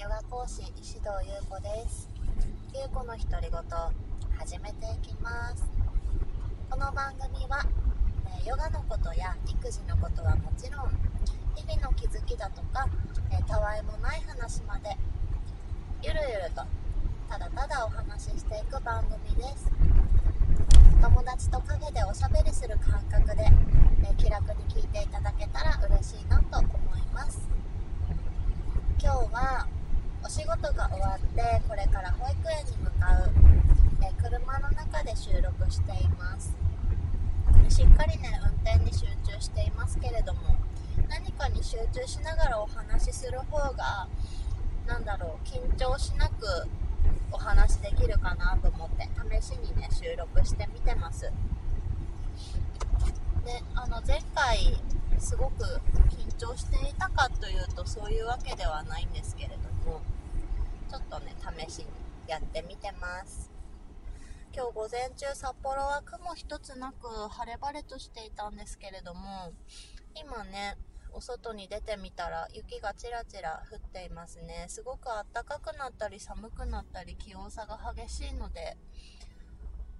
ヨガ講師石堂優子です。優子の独り言始めていきます。この番組は、えヨガのことや育児のことはもちろん日々の気づきだとか、えたわいもない話までゆるゆるとただただお話ししていく番組です。友達と陰でおしゃべりする感覚で、え気楽に聞いていただけたら嬉しいなと思います。今日はお仕事が終わってこれから保育園に向かう、え車の中で収録しています。しっかりね運転に集中していますけれども何かに集中しながらお話しする方が何だろう緊張しなくお話できるかなと思って試しにね収録してみてます。であの前回すごく緊張していたかというとそういうわけではないんですけれどもちょっとね試しにやってみてます。今日午前中札幌は雲一つなく晴れ晴れとしていたんですけれども今ねお外に出てみたら雪がちらちら降っていますね。すごく暖かくなったり寒くなったり気温差が激しいので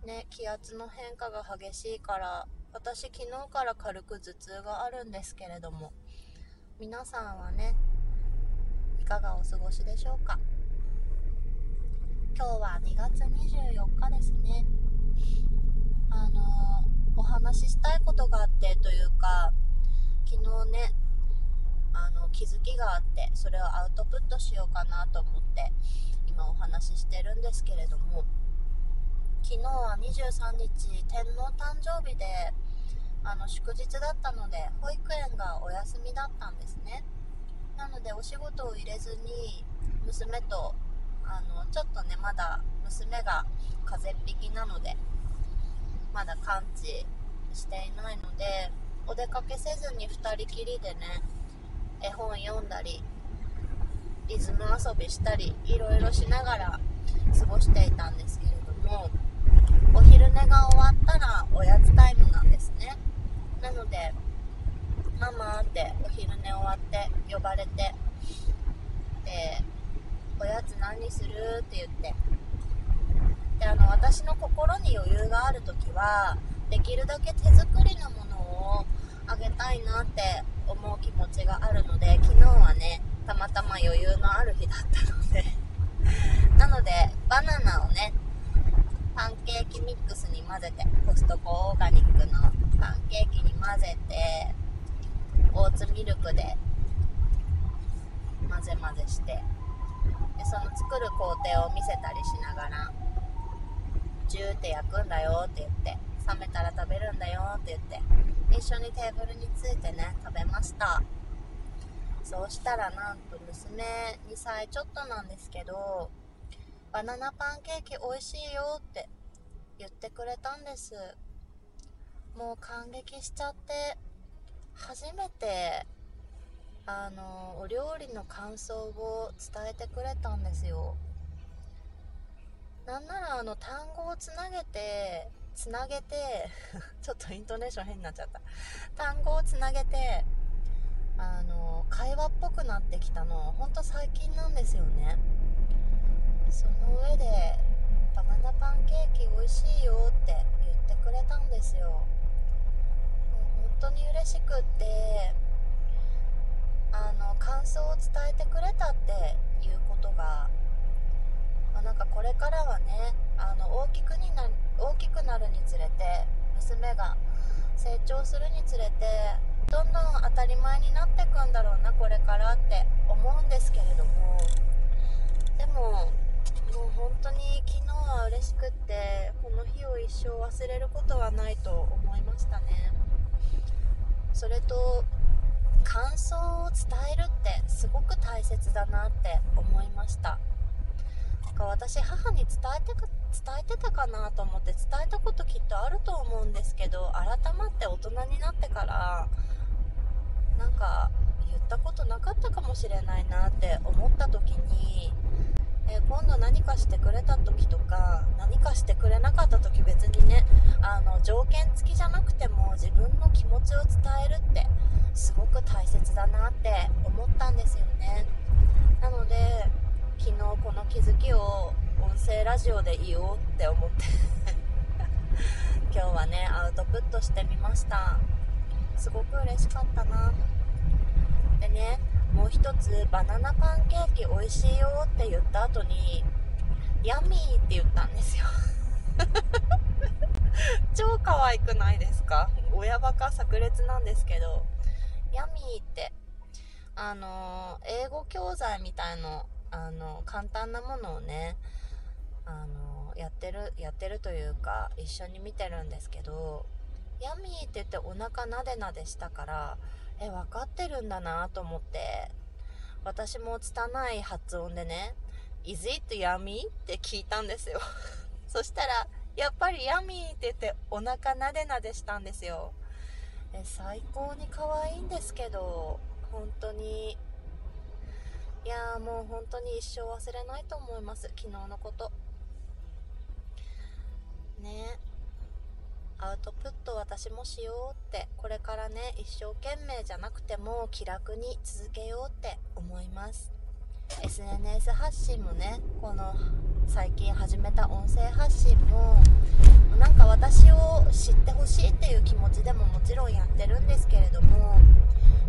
ね気圧の変化が激しいから私昨日から軽く頭痛があるんですけれども皆さんはねかがお過ごしでしょうか？今日は2月24日ですね。あの、お話ししたいことがあってというか昨日ねあの気づきがあってそれをアウトプットしようかなと思って今お話ししてるんですけれども昨日は23日天皇誕生日であの祝日だったので保育園がお休みだったんですね。なのでお仕事を入れずに娘とあのちょっとねまだ娘が風邪っ引きなのでまだ完治していないのでお出かけせずに2人きりでね絵本読んだりリズム遊びしたりいろいろしながら過ごしていたんですけれどもお昼寝が終わったらおやつタイムなんですね。なのでママってお昼寝終わって呼ばれてでおやつ何にするって言って。であの私の心に余裕がある時はできるだけ手作りのものをあげたいなって思う気持ちがあるので昨日はねたまたま余裕のある日だったので。なのでバナナをねパンケーキミックスに混ぜてコストコオーガニックのパンケーキに混ぜてオーツミルクで混ぜ混ぜして。でその作る工程を見せたりしながらジューって焼くんだよって言って冷めたら食べるんだよって言って一緒にテーブルについてね食べました。そうしたらなんと娘2歳ちょっとなんですけどバナナパンケーキ美味しいよって言ってくれたんです。もう感激しちゃって初めてあのお料理の感想を伝えてくれたんですよ。なんならあの単語をつなげてつなげて ちょっとイントネーション変になっちゃった。単語をつなげてあの会話っぽくなってきたの。ほんと最近なんですよね。その上でバナナパンケーキ美味しいよって言ってくれたんですよ。もう本当に嬉しくって感想を伝えてくれたっていうことが、まあ、なんかこれからはねあの大きくにな大きくなるにつれて娘が成長するにつれてどんどん当たり前になっていくんだろうなこれからって思うんですけれどもでももう本当に昨日は嬉しくってこの日を一生忘れることはないと思いましたね。それと感想を伝えるってすごく大切だなって思いました。なんか私母に伝えて伝えてたかなと思って伝えたこときっとあると思うんですけど改まって大人になってからなんか言ったことなかったかもしれないなって思った時にえー、今度何かしてくれた時とか何かしてくれなかったあの条件付きじゃなくても自分の気持ちを伝えるってすごく大切だなって思ったんですよね。なので昨日この気づきを音声ラジオで言おうって思って 今日はねアウトプットしてみました。すごく嬉しかったな。でねもう一つバナナパンケーキ美味しいよって言った後にヤミーって言ったんですよ。超可愛くないですか？親バカ炸裂なんですけど。ヤミーってあの英語教材みたいのあの簡単なものをねあのやってるやってるというか一緒に見てるんですけどヤミーって言ってお腹なでなでしたからえ分かってるんだなと思って私も拙い発音でね「Is it yummy?」って聞いたんですよ。そしたらやっぱりヤミーって言ってお腹なでなでしたんですよ。え最高に可愛いんですけど本当に。いやーもう本当に一生忘れないと思います昨日のこと。ね。アウトプット私もしようって。これからね一生懸命じゃなくても気楽に続けようって思います。SNS 発信もねこの最近始めた音声発信もなんか私を知ってほしいっていう気持ちでももちろんやってるんですけれども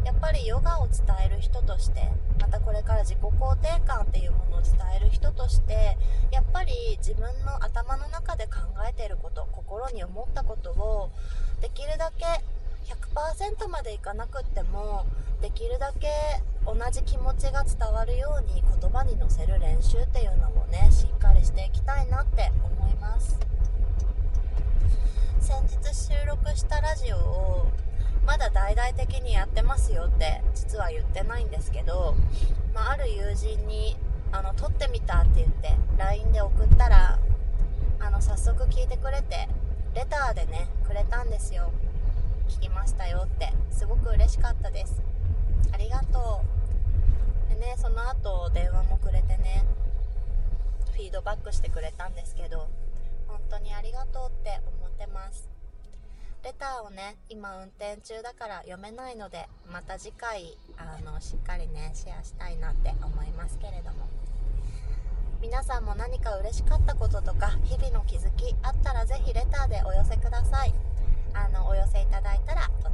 やっぱりヨガを伝える人としてまたこれから自己肯定感っていうものを伝える人としてやっぱり自分の頭の中で考えていること心に思ったことをできるだけ100%までいかなくってもできるだけ同じ気持ちが伝わるように言葉に乗せる練習っていうのもねしっかりしていきたいなって思います。先日収録したラジオをまだ大々的にやってますよって実は言ってないんですけど、まあ、ある友人にあの撮ってみたって言って LINE で送ったらあの早速聞いてくれてレターでねくれたんですよ。聞きましたよってすごく嬉しかったです。ありがとう。でねその後電話もくれてねフィードバックしてくれたんですけど本当にありがとうって思ってます。レターをね今運転中だから読めないのでまた次回あのしっかりねシェアしたいなって思いますけれども。皆さんも何か嬉しかったこととか日々の気づきあったらぜひレターでお寄せください。あのお寄せいただいたらとっ